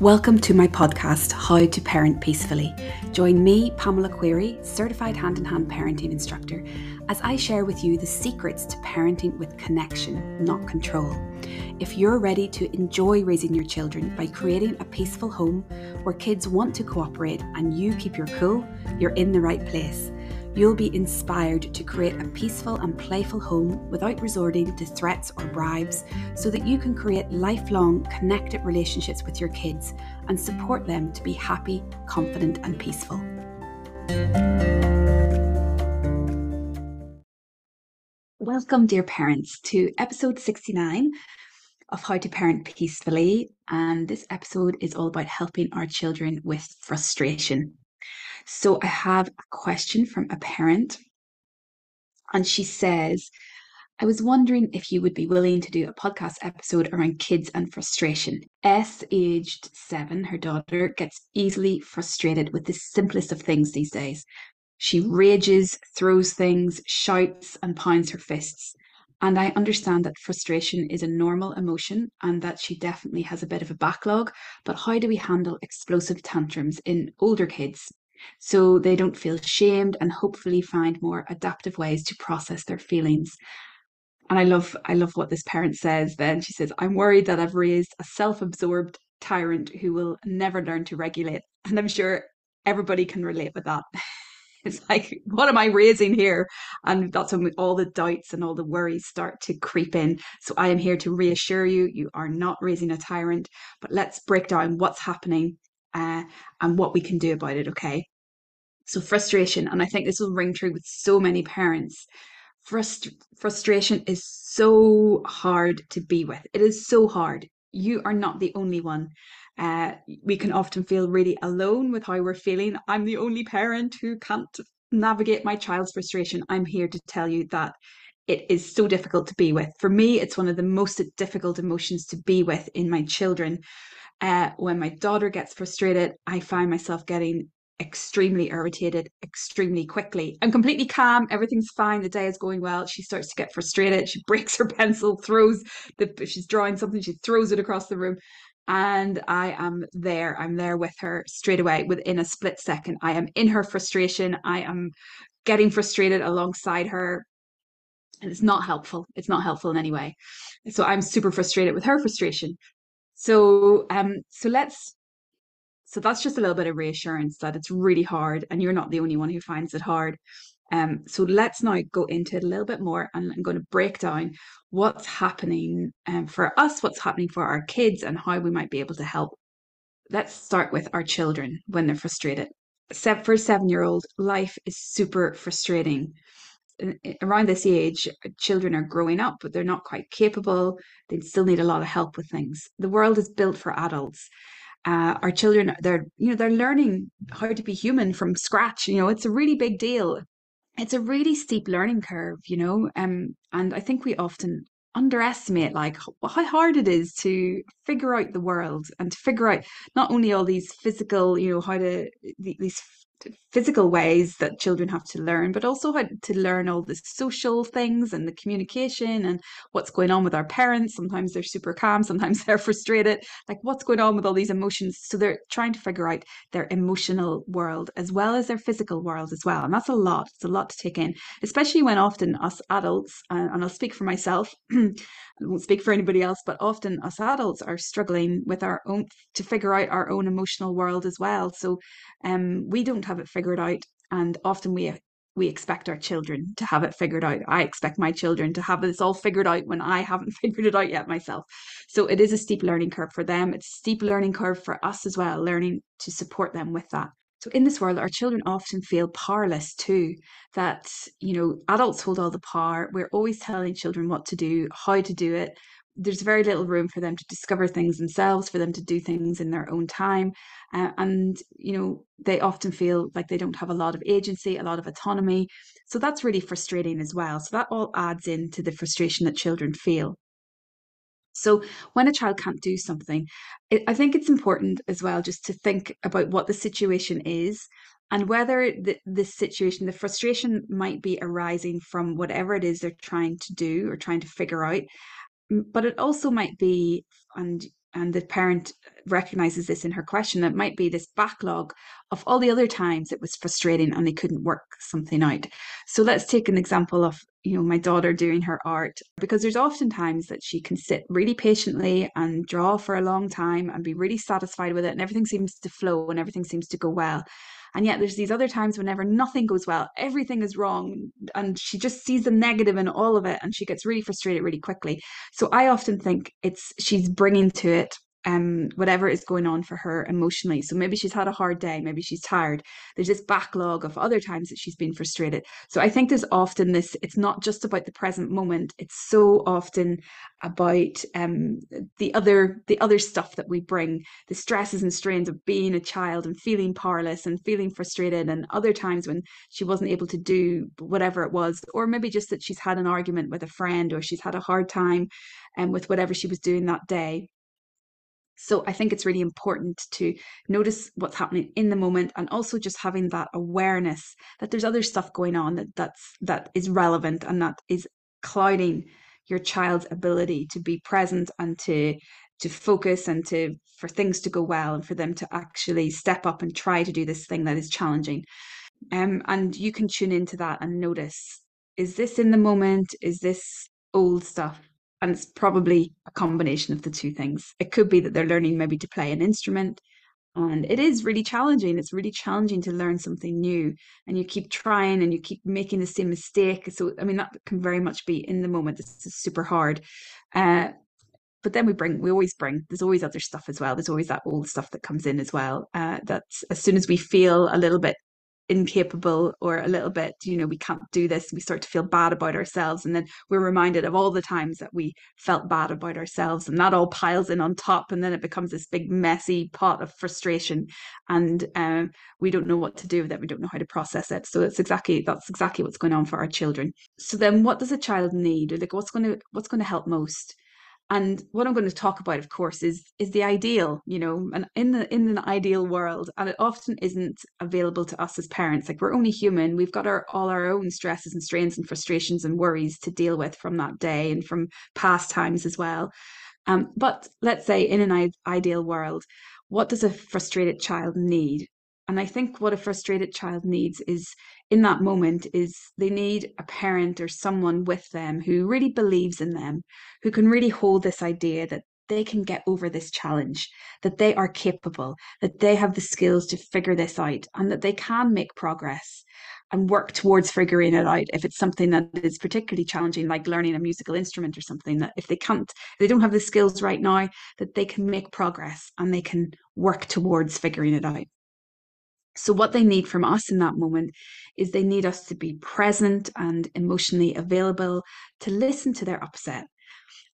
Welcome to my podcast, How to Parent Peacefully. Join me, Pamela Query, certified hand in hand parenting instructor, as I share with you the secrets to parenting with connection, not control. If you're ready to enjoy raising your children by creating a peaceful home where kids want to cooperate and you keep your cool, you're in the right place you'll be inspired to create a peaceful and playful home without resorting to threats or bribes so that you can create lifelong connected relationships with your kids and support them to be happy, confident, and peaceful. Welcome, dear parents, to episode 69 of How to Parent Peacefully. And this episode is all about helping our children with frustration. So I have a question from a parent, and she says, I was wondering if you would be willing to do a podcast episode around kids and frustration. S, aged seven, her daughter, gets easily frustrated with the simplest of things these days. She rages, throws things, shouts, and pounds her fists. And I understand that frustration is a normal emotion and that she definitely has a bit of a backlog. But how do we handle explosive tantrums in older kids? so they don't feel shamed and hopefully find more adaptive ways to process their feelings. And I love I love what this parent says then. She says, I'm worried that I've raised a self-absorbed tyrant who will never learn to regulate. And I'm sure everybody can relate with that. it's like, what am I raising here? And that's when all the doubts and all the worries start to creep in. So I am here to reassure you, you are not raising a tyrant, but let's break down what's happening uh, and what we can do about it, okay? So, frustration, and I think this will ring true with so many parents. Frust- frustration is so hard to be with. It is so hard. You are not the only one. Uh, we can often feel really alone with how we're feeling. I'm the only parent who can't navigate my child's frustration. I'm here to tell you that it is so difficult to be with. For me, it's one of the most difficult emotions to be with in my children uh, when my daughter gets frustrated, I find myself getting extremely irritated extremely quickly. I'm completely calm, everything's fine, the day is going well. She starts to get frustrated, she breaks her pencil, throws the she's drawing something, she throws it across the room. And I am there. I'm there with her straight away within a split second. I am in her frustration. I am getting frustrated alongside her. And it's not helpful. It's not helpful in any way. So I'm super frustrated with her frustration. So um so let's so that's just a little bit of reassurance that it's really hard and you're not the only one who finds it hard. Um, so let's now go into it a little bit more and I'm going to break down what's happening um, for us, what's happening for our kids, and how we might be able to help. Let's start with our children when they're frustrated. For a seven year old, life is super frustrating around this age, children are growing up, but they're not quite capable. They still need a lot of help with things. The world is built for adults. Uh, our children, they're you know they're learning how to be human from scratch. You know, it's a really big deal. It's a really steep learning curve. You know, um, and I think we often underestimate like how hard it is to figure out the world and to figure out not only all these physical you know how to these physical ways that children have to learn, but also how to learn all the social things and the communication and what's going on with our parents. Sometimes they're super calm, sometimes they're frustrated. Like, what's going on with all these emotions? So they're trying to figure out their emotional world as well as their physical world as well. And that's a lot. It's a lot to take in, especially when often us adults, uh, and I'll speak for myself, I won't speak for anybody else, but often us adults are struggling with our own to figure out our own emotional world as well. So um, we don't have it figured out, and often we we expect our children to have it figured out. I expect my children to have this all figured out when I haven't figured it out yet myself. So it is a steep learning curve for them. It's a steep learning curve for us as well, learning to support them with that. So in this world, our children often feel powerless too. That, you know, adults hold all the power. We're always telling children what to do, how to do it. There's very little room for them to discover things themselves, for them to do things in their own time. Uh, and, you know, they often feel like they don't have a lot of agency, a lot of autonomy. So that's really frustrating as well. So that all adds into the frustration that children feel. So when a child can't do something, it, I think it's important as well just to think about what the situation is and whether the, the situation, the frustration might be arising from whatever it is they're trying to do or trying to figure out. But it also might be, and and the parent recognizes this in her question. that might be this backlog of all the other times it was frustrating and they couldn't work something out. So let's take an example of you know my daughter doing her art because there's often times that she can sit really patiently and draw for a long time and be really satisfied with it and everything seems to flow and everything seems to go well and yet there's these other times whenever nothing goes well everything is wrong and she just sees the negative in all of it and she gets really frustrated really quickly. So i often think it's she's bringing to it um, whatever is going on for her emotionally. So maybe she's had a hard day, maybe she's tired. There's this backlog of other times that she's been frustrated. So I think there's often this, it's not just about the present moment, it's so often about um, the other the other stuff that we bring, the stresses and strains of being a child and feeling powerless and feeling frustrated and other times when she wasn't able to do whatever it was, or maybe just that she's had an argument with a friend or she's had a hard time um, with whatever she was doing that day so I think it's really important to notice what's happening in the moment and also just having that awareness that there's other stuff going on that that's that is relevant and that is clouding your child's ability to be present and to to focus and to for things to go well and for them to actually step up and try to do this thing that is challenging. Um, and you can tune into that and notice is this in the moment? Is this old stuff? And it's probably a combination of the two things. It could be that they're learning maybe to play an instrument, and it is really challenging. It's really challenging to learn something new, and you keep trying and you keep making the same mistake. So, I mean, that can very much be in the moment. This is super hard. Uh, but then we bring we always bring there's always other stuff as well there's always that old stuff that comes in as well uh, that's as soon as we feel a little bit incapable or a little bit, you know, we can't do this. We start to feel bad about ourselves. And then we're reminded of all the times that we felt bad about ourselves. And that all piles in on top. And then it becomes this big, messy pot of frustration. And um, we don't know what to do with it. We don't know how to process it. So it's exactly, that's exactly what's going on for our children. So then what does a child need? Like what's going to, what's going to help most? And what i'm going to talk about of course is is the ideal you know and in the in an ideal world and it often isn't available to us as parents. Like we're only human. We've got our all our own stresses and strains and frustrations and worries to deal with from that day and from past times as well. Um, but let's say in an ideal world what does a frustrated child need and i think what a frustrated child needs is in that moment is they need a parent or someone with them who really believes in them, who can really hold this idea that they can get over this challenge, that they are capable, that they have the skills to figure this out, and that they can make progress and work towards figuring it out if it's something that is particularly challenging like learning a musical instrument or something that if they can't they don't have the skills right now that they can make progress and they can work towards figuring it out so, what they need from us in that moment is they need us to be present and emotionally available to listen to their upset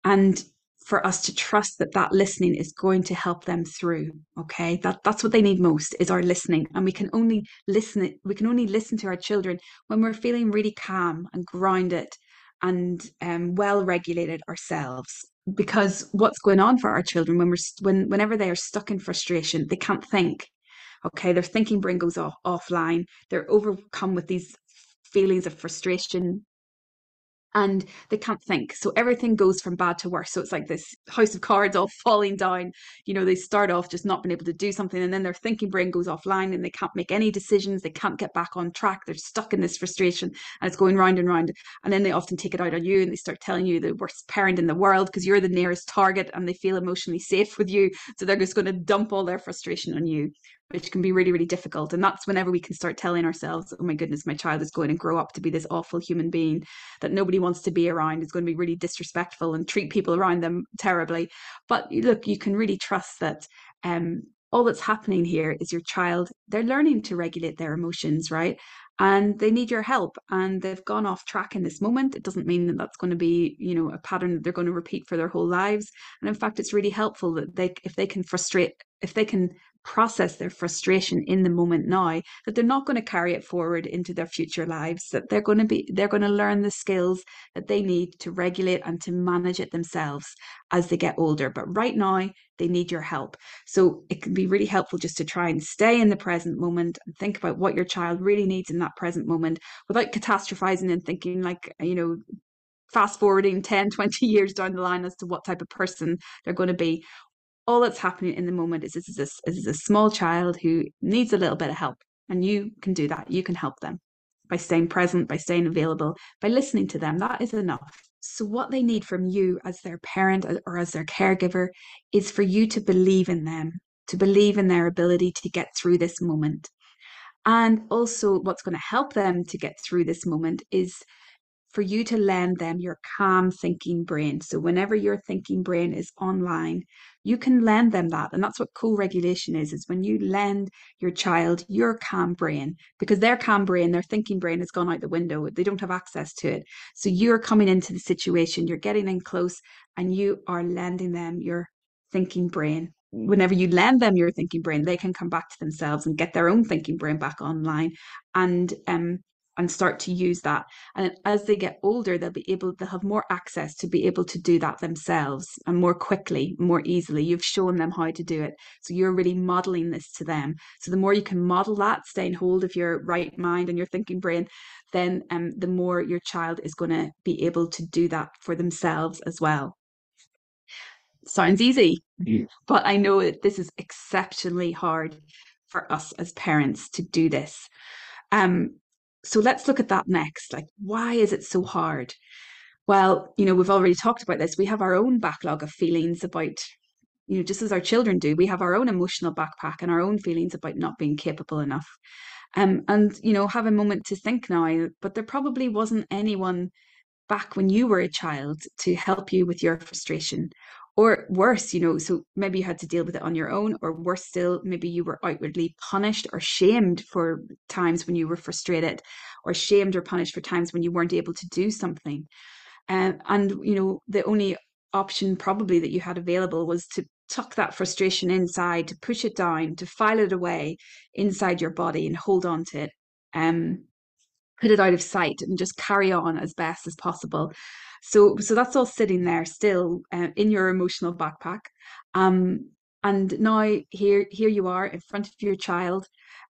and for us to trust that that listening is going to help them through okay? That that's what they need most is our listening. And we can only listen we can only listen to our children when we're feeling really calm and grounded and um, well regulated ourselves. Because what's going on for our children when we're when whenever they are stuck in frustration they can't think okay their thinking brain goes off offline they're overcome with these feelings of frustration and they can't think. So everything goes from bad to worse. So it's like this house of cards all falling down. You know, they start off just not being able to do something, and then their thinking brain goes offline and they can't make any decisions. They can't get back on track. They're stuck in this frustration and it's going round and round. And then they often take it out on you and they start telling you the worst parent in the world because you're the nearest target and they feel emotionally safe with you. So they're just going to dump all their frustration on you which can be really, really difficult. And that's whenever we can start telling ourselves, oh my goodness, my child is going to grow up to be this awful human being that nobody wants to be around, is going to be really disrespectful and treat people around them terribly. But look, you can really trust that um, all that's happening here is your child, they're learning to regulate their emotions, right? and they need your help and they've gone off track in this moment it doesn't mean that that's going to be you know a pattern that they're going to repeat for their whole lives and in fact it's really helpful that they if they can frustrate if they can process their frustration in the moment now that they're not going to carry it forward into their future lives that they're going to be they're going to learn the skills that they need to regulate and to manage it themselves as they get older. But right now they need your help. So it can be really helpful just to try and stay in the present moment and think about what your child really needs in that present moment without catastrophizing and thinking like you know fast forwarding 10 20 years down the line as to what type of person they're going to be all that's happening in the moment is this is a, this is a small child who needs a little bit of help. And you can do that. You can help them by staying present, by staying available, by listening to them. That is enough. So, what they need from you as their parent uh, or as their caregiver is for you to believe in them, to believe in their ability to get through this moment. And also, what's going to help them to get through this moment is for you to lend them your calm thinking brain. So, whenever your thinking brain is online, you can lend them that. And that's what co regulation is, is when you lend your child your calm brain, because their calm brain, their thinking brain has gone out the window. They don't have access to it. So, you're coming into the situation, you're getting in close, and you are lending them your thinking brain whenever you lend them your thinking brain, they can come back to themselves and get their own thinking brain back online and um, and start to use that. And as they get older, they'll be able, they'll have more access to be able to do that themselves and more quickly, more easily. You've shown them how to do it. So you're really modeling this to them. So the more you can model that, staying hold of your right mind and your thinking brain, then um, the more your child is going to be able to do that for themselves as well. Sounds easy, yeah. but I know that this is exceptionally hard for us as parents to do this. Um, so let's look at that next. Like, why is it so hard? Well, you know, we've already talked about this. We have our own backlog of feelings about, you know, just as our children do, we have our own emotional backpack and our own feelings about not being capable enough. Um, and, you know, have a moment to think now, but there probably wasn't anyone back when you were a child to help you with your frustration or worse, you know, so maybe you had to deal with it on your own, or worse still, maybe you were outwardly punished or shamed for times when you were frustrated, or shamed or punished for times when you weren't able to do something. Um, and, you know, the only option probably that you had available was to tuck that frustration inside, to push it down, to file it away inside your body and hold on to it. Um, put it out of sight and just carry on as best as possible. So so that's all sitting there still uh, in your emotional backpack. Um, and now here here you are in front of your child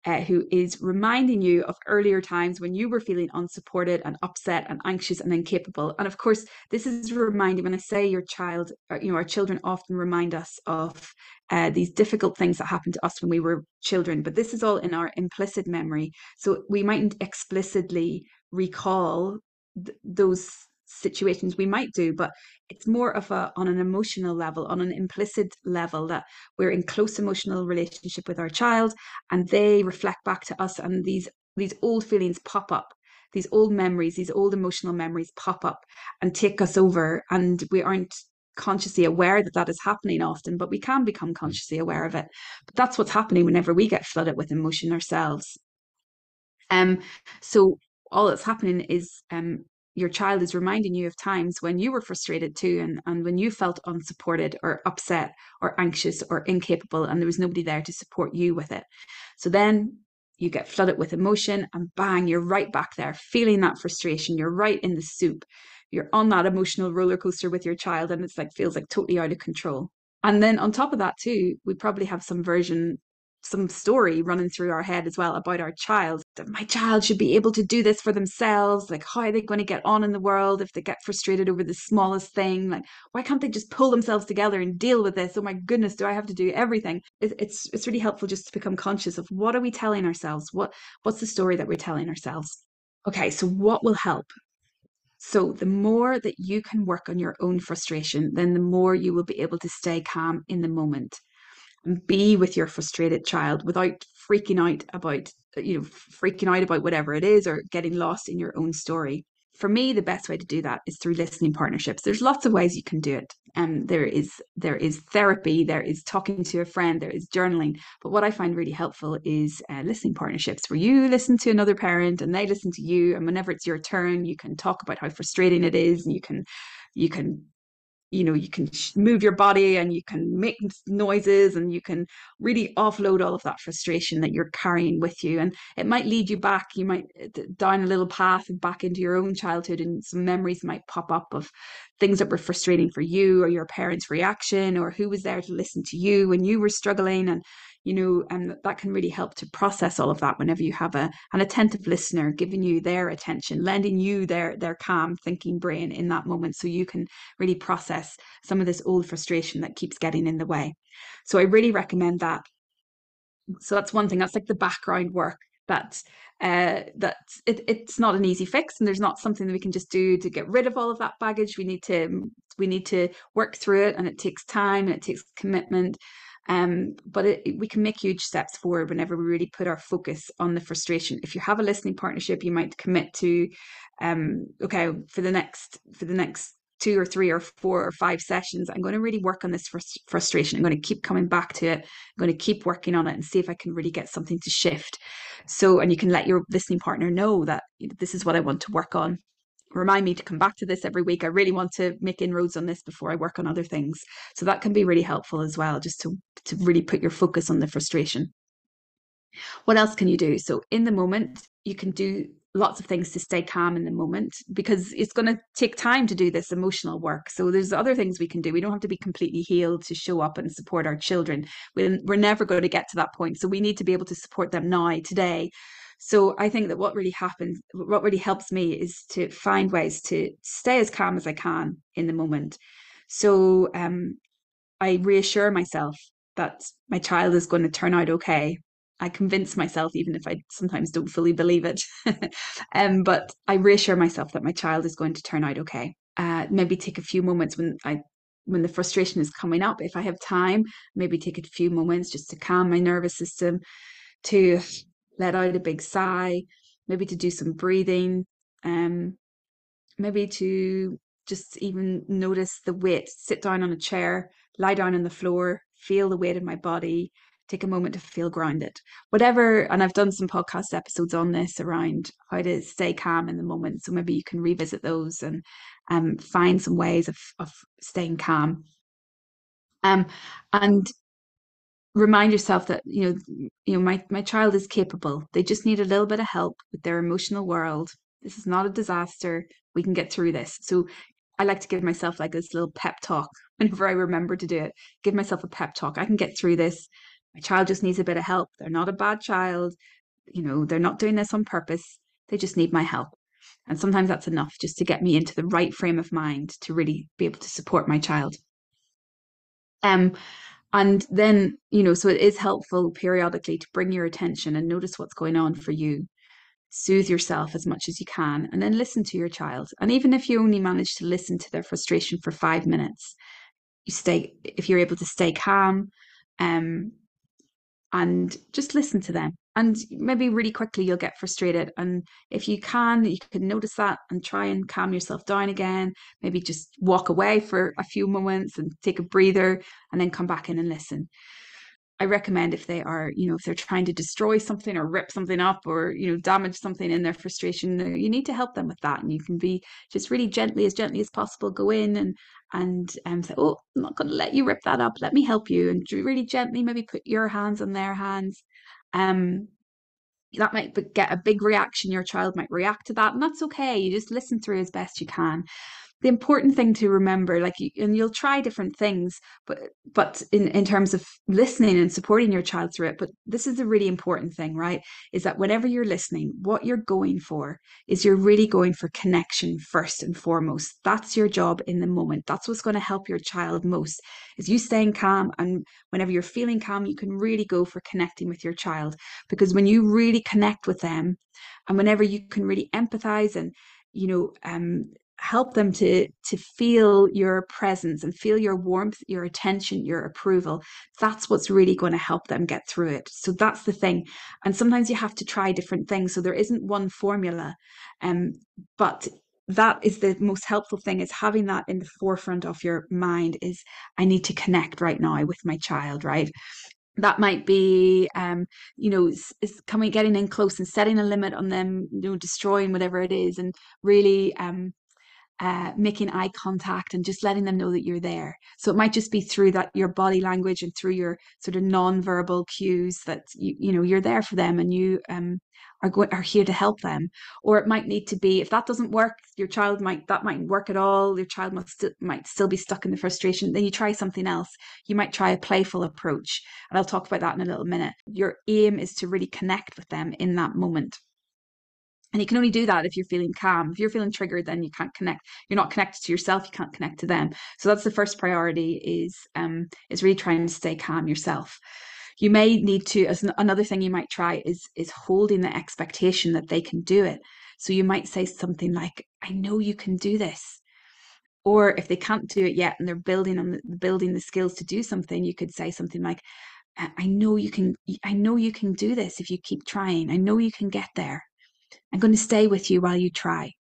uh, who is reminding you of earlier times when you were feeling unsupported and upset and anxious and incapable. And of course, this is reminding when I say your child, or, uh, you know, our children often remind us of uh, these difficult things that happened to us when we were children, but this is all in our implicit memory. So we mightn't explicitly recall th- those situations we might do but it's more of a on an emotional level on an implicit level that we're in close emotional relationship with our child and they reflect back to us and these these old feelings pop up. These old memories these old emotional memories pop up and take us over and we aren't consciously aware that that is happening often but we can become consciously aware of it. But that's what's happening whenever we get flooded with emotion ourselves. Um so all that's happening is um your child is reminding you of times when you were frustrated too and, and when you felt unsupported or upset or anxious or incapable and there was nobody there to support you with it. So then you get flooded with emotion and bang, you're right back there feeling that frustration. You're right in the soup. You're on that emotional roller coaster with your child and it's like feels like totally out of control. And then on top of that too, we probably have some version some story running through our head as well about our child that my child should be able to do this for themselves like how are they going to get on in the world if they get frustrated over the smallest thing? Like why can't they just pull themselves together and deal with this? Oh my goodness do i have to do everything? It's it's really helpful just to become conscious of what are we telling ourselves? What what's the story that we're telling ourselves? Okay so what will help? So, the more that you can work on your own frustration, then the more you will be able to stay calm in the moment and be with your frustrated child without freaking out about you know freaking out about whatever it is or getting lost in your own story. For me the best way to do that is through listening partnerships. There's lots of ways you can do it. And um, there is there is therapy there is talking to a friend there is journaling. But what i find really helpful is uh, listening partnerships where you listen to another parent and they listen to you and whenever it's your turn you can talk about how frustrating it is and you can you can you know you can move your body and you can make noises and you can really offload all of that frustration that you're carrying with you. And it might lead you back you might uh, down a little path and back into your own childhood and some memories might pop up of things that were frustrating for you or your parents reaction or who was there to listen to you when you were struggling. And you know and that can really help to process all of that whenever you have a an attentive listener giving you their attention lending you their their calm thinking brain in that moment so you can really process some of this old frustration that keeps getting in the way. So i really recommend that. So that's one thing that's like the background work that uh, that it, it's not an easy fix and there's not something that we can just do to get rid of all of that baggage. We need to we need to work through it and it takes time and it takes commitment um, but it, we can make huge steps forward whenever we really put our focus on the frustration if you have a listening partnership you might commit to um, okay for the next for the next two or three or four or five sessions, I'm going to really work on this frust- frustration. I'm going to keep coming back to it. I'm going to keep working on it and see if I can really get something to shift. So, and you can let your listening partner know that this is what I want to work on. Remind me to come back to this every week. I really want to make inroads on this before I work on other things. So that can be really helpful as well, just to, to really put your focus on the frustration. What else can you do? So in the moment, you can do lots of things to stay calm in the moment because it's going to take time to do this emotional work. So there's other things we can do. We don't have to be completely healed to show up and support our children. We're, we're never going to get to that point. So we need to be able to support them now, today. So I think that what really happens, what really helps me is to find ways to stay as calm as I can in the moment. So um, I reassure myself that my child is going to turn out okay I convince myself, even if I sometimes don't fully believe it. um, but I reassure myself that my child is going to turn out okay. Uh, maybe take a few moments when I when the frustration is coming up. If I have time, maybe take a few moments just to calm my nervous system, to let out a big sigh, maybe to do some breathing, um, maybe to just even notice the weight, sit down on a chair, lie down on the floor, feel the weight of my body, take a moment to feel grounded. Whatever, and I've done some podcast episodes on this around how to stay calm in the moment. So maybe you can revisit those and um, find some ways of, of staying calm. Um, and remind yourself that you know you know my my child is capable they just need a little bit of help with their emotional world this is not a disaster we can get through this so i like to give myself like this little pep talk whenever i remember to do it give myself a pep talk i can get through this my child just needs a bit of help. They're not a bad child. You know, they're not doing this on purpose. They just need my help. And sometimes that's enough just to get me into the right frame of mind to really be able to support my child. Um, and then, you know, so it is helpful periodically to bring your attention and notice what's going on for you. Soothe yourself as much as you can and then listen to your child. And even if you only manage to listen to their frustration for five minutes, you stay, if you're able to stay calm, um, and just listen to them. And maybe really quickly you'll get frustrated. And if you can, you can notice that and try and calm yourself down again. Maybe just walk away for a few moments and take a breather and then come back in and listen. I recommend if they are, you know, if they're trying to destroy something or rip something up or, you know, damage something in their frustration, you need to help them with that. And you can be just really gently, as gently as possible, go in and and um, say, "Oh, I'm not going to let you rip that up. Let me help you." And really gently, maybe put your hands on their hands. Um, that might get a big reaction. Your child might react to that, and that's okay. You just listen through as best you can the important thing to remember like and you'll try different things but but in in terms of listening and supporting your child through it but this is the really important thing right is that whenever you're listening what you're going for is you're really going for connection first and foremost. That's your job in the moment. That's what's going to help your child most is you staying calm and whenever you're feeling calm you can really go for connecting with your child because when you really connect with them and whenever you can really empathize and you know um help them to to feel your presence and feel your warmth your attention your approval. That's what's really going to help them get through it. So that's the thing. And sometimes you have to try different things. So there isn't one formula um but that is the most helpful thing is having that in the forefront of your mind is i need to connect right now with my child right? That might be um, you know is, is coming getting in close and setting a limit on them you know destroying whatever it is and really um, uh, making eye contact and just letting them know that you're there. So it might just be through that your body language and through your sort of non-verbal cues that you you know you're there for them and you um are going are here to help them. Or it might need to be if that doesn't work, your child might that mightn't work at all. Your child must st- might still be stuck in the frustration. Then you try something else. You might try a playful approach, and I'll talk about that in a little minute. Your aim is to really connect with them in that moment. And you can only do that if you're feeling calm. If you're feeling triggered, then you can't connect. You're not connected to yourself. You can't connect to them. So that's the first priority is um, is really trying to stay calm yourself. You may need to, as another thing you might try is is holding the expectation that they can do it. So you might say something like, "I know you can do this," or if they can't do it yet and they're building on the, building the skills to do something, you could say something like, "I know you can. I know you can do this if you keep trying. I know you can get there." I'm going to stay with you while you try.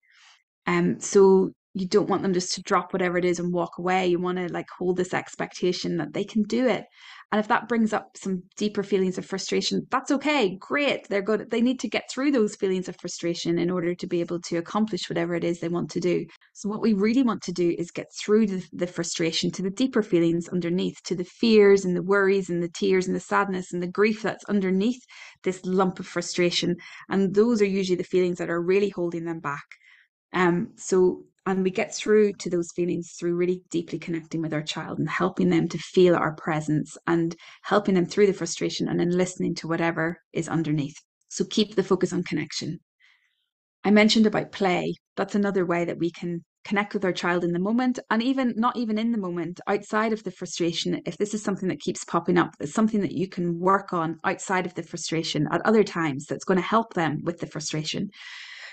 Um, so you don't want them just to drop whatever it is and walk away. You want to like hold this expectation that they can do it. And if that brings up some deeper feelings of frustration, that's okay. Great. They're good. They need to get through those feelings of frustration in order to be able to accomplish whatever it is they want to do. So, what we really want to do is get through the, the frustration to the deeper feelings underneath, to the fears and the worries and the tears and the sadness and the grief that's underneath this lump of frustration. And those are usually the feelings that are really holding them back. Um, so and we get through to those feelings through really deeply connecting with our child and helping them to feel our presence and helping them through the frustration and then listening to whatever is underneath. So keep the focus on connection. I mentioned about play. That's another way that we can connect with our child in the moment and even not even in the moment outside of the frustration if this is something that keeps popping up it's something that you can work on outside of the frustration at other times that's going to help them with the frustration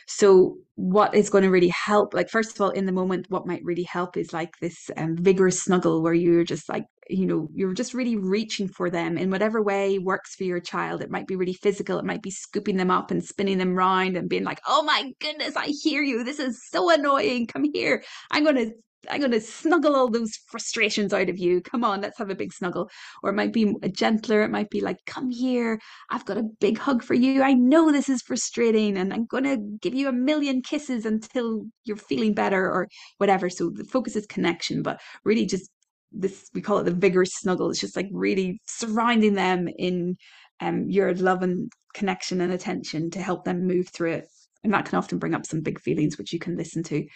so, what is going to really help? Like, first of all, in the moment, what might really help is like this um, vigorous snuggle where you're just like, you know, you're just really reaching for them in whatever way works for your child. It might be really physical, it might be scooping them up and spinning them round and being like, oh my goodness, I hear you. This is so annoying. Come here. I'm going to I'm going to snuggle all those frustrations out of you. Come on, let's have a big snuggle. Or it might be a gentler. It might be like, come here. I've got a big hug for you. I know this is frustrating and I'm going to give you a million kisses until you're feeling better or whatever. So the focus is connection, but really just this, we call it the vigorous snuggle. It's just like really surrounding them in um, your love and connection and attention to help them move through it. And that can often bring up some big feelings, which you can listen to.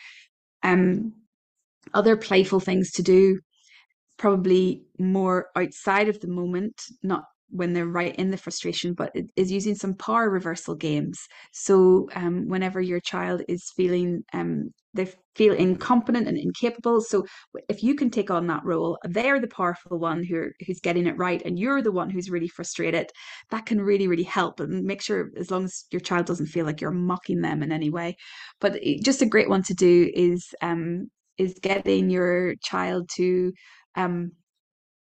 Um, other playful things to do, probably more outside of the moment, not when they're right in the frustration, but is using some power reversal games. So um, whenever your child is feeling um, they feel incompetent and incapable, so if you can take on that role, they're the powerful one who who's getting it right, and you're the one who's really frustrated. That can really really help and make sure as long as your child doesn't feel like you're mocking them in any way. But eh, just a great one to do is um, is getting your child to um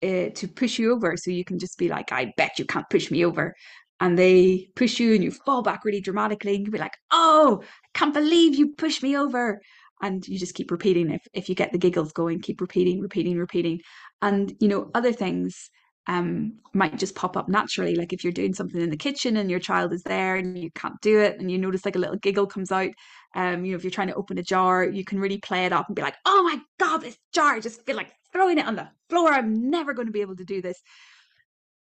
uh, to push you over so you can just be like i bet you can't push me over and they push you and you fall back really dramatically and you be like oh i can't believe you pushed me over and you just keep repeating if, if you get the giggles going keep repeating repeating repeating and you know other things um, might just pop up naturally. Like if you're doing something in the kitchen and your child is there and you can't do it, and you notice like a little giggle comes out. Um, you know, if you're trying to open a jar, you can really play it up and be like, "Oh my god, this jar!" I just feel like throwing it on the floor. I'm never going to be able to do this.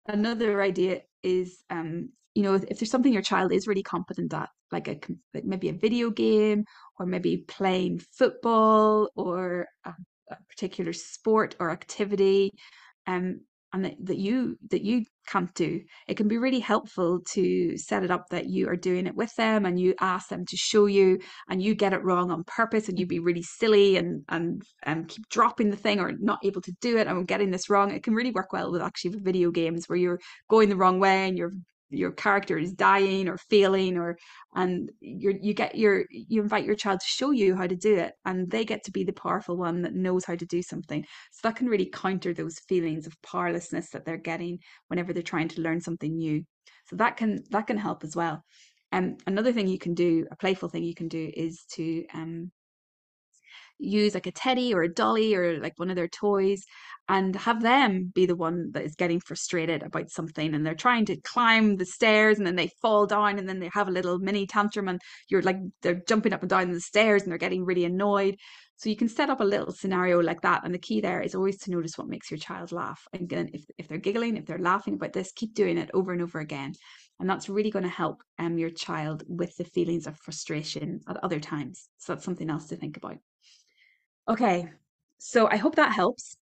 Another idea is, um, you know, if, if there's something your child is really competent at, like a like maybe a video game or maybe playing football or a, a particular sport or activity, um, and that, that you that you can't do it can be really helpful to set it up that you are doing it with them and you ask them to show you and you get it wrong on purpose and you'd be mm-hmm. really silly and and and keep dropping the thing or not able to do it and I'm getting this wrong. It can really work well with actually video games where you're going the wrong way and you're your character is dying or failing or and you you get your you invite your child to show you how to do it and they get to be the powerful one that knows how to do something. So that can really counter those feelings of powerlessness that they're getting whenever they're trying to learn something new. So that can that can help as well. And um, another thing you can do a playful thing you can do is to um use like a teddy or a dolly or like one of their toys and have them be the one that is getting frustrated about something and they're trying to climb the stairs and then they fall down and then they have a little mini tantrum and you're like they're jumping up and down the stairs and they're getting really annoyed So you can set up a little scenario like that. And the key there is always to notice what makes your child laugh. And again, if, if they're giggling, if they're laughing about this, keep doing it over and over again. And that's really going to help um, your child with the feelings of frustration at other times. So that's something else to think about. Okay, so I hope that helps.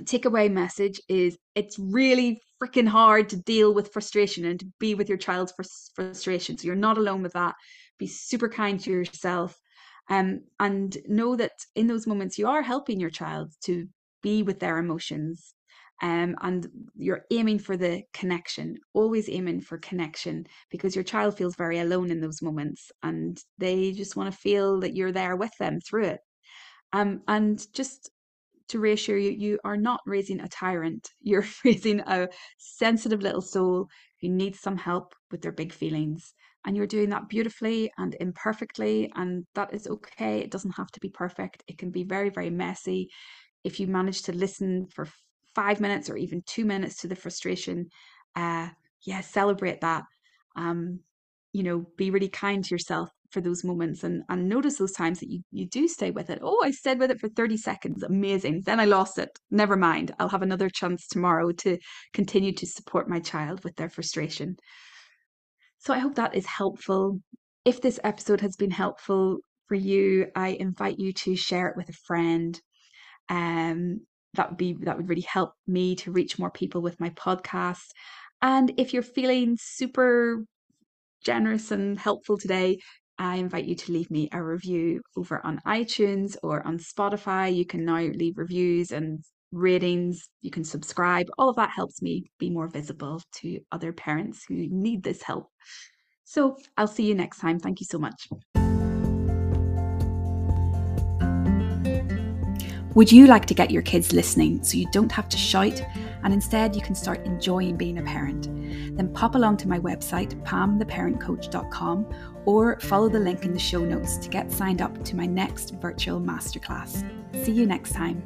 takeaway message is it's really freaking hard to deal with frustration and to be with your child's frustration. So you're not alone with that. Be super kind to yourself. Um, and know that in those moments you are helping your child to be with their emotions um, and you're aiming for the connection always aiming for connection because your child feels very alone in those moments and they just want to feel that you're there with them through it um, and just to reassure you, you are not raising a tyrant. You're raising a sensitive little soul who needs some help with their big feelings. And you're doing that beautifully and imperfectly, and that is okay. It doesn't have to be perfect. It can be very, very messy. If you manage to listen for five minutes or even two minutes to the frustration, uh, yeah, celebrate that. Um, you know, be really kind to yourself for those moments and, and notice those times that you, you do stay with it. Oh, I stayed with it for 30 seconds. Amazing. Then I lost it. Never mind. I'll have another chance tomorrow to continue to support my child with their frustration. So I hope that is helpful. If this episode has been helpful for you, I invite you to share it with a friend. Um, that would be that would really help me to reach more people with my podcast. And if you're feeling super generous and helpful today, I invite you to leave me a review over on iTunes or on Spotify. You can now leave reviews and ratings. You can subscribe. All of that helps me be more visible to other parents who need this help. So I'll see you next time. Thank you so much. Would you like to get your kids listening so you don't have to shout and instead you can start enjoying being a parent? Then pop along to my website, pamtheparentcoach.com, or follow the link in the show notes to get signed up to my next virtual masterclass. See you next time.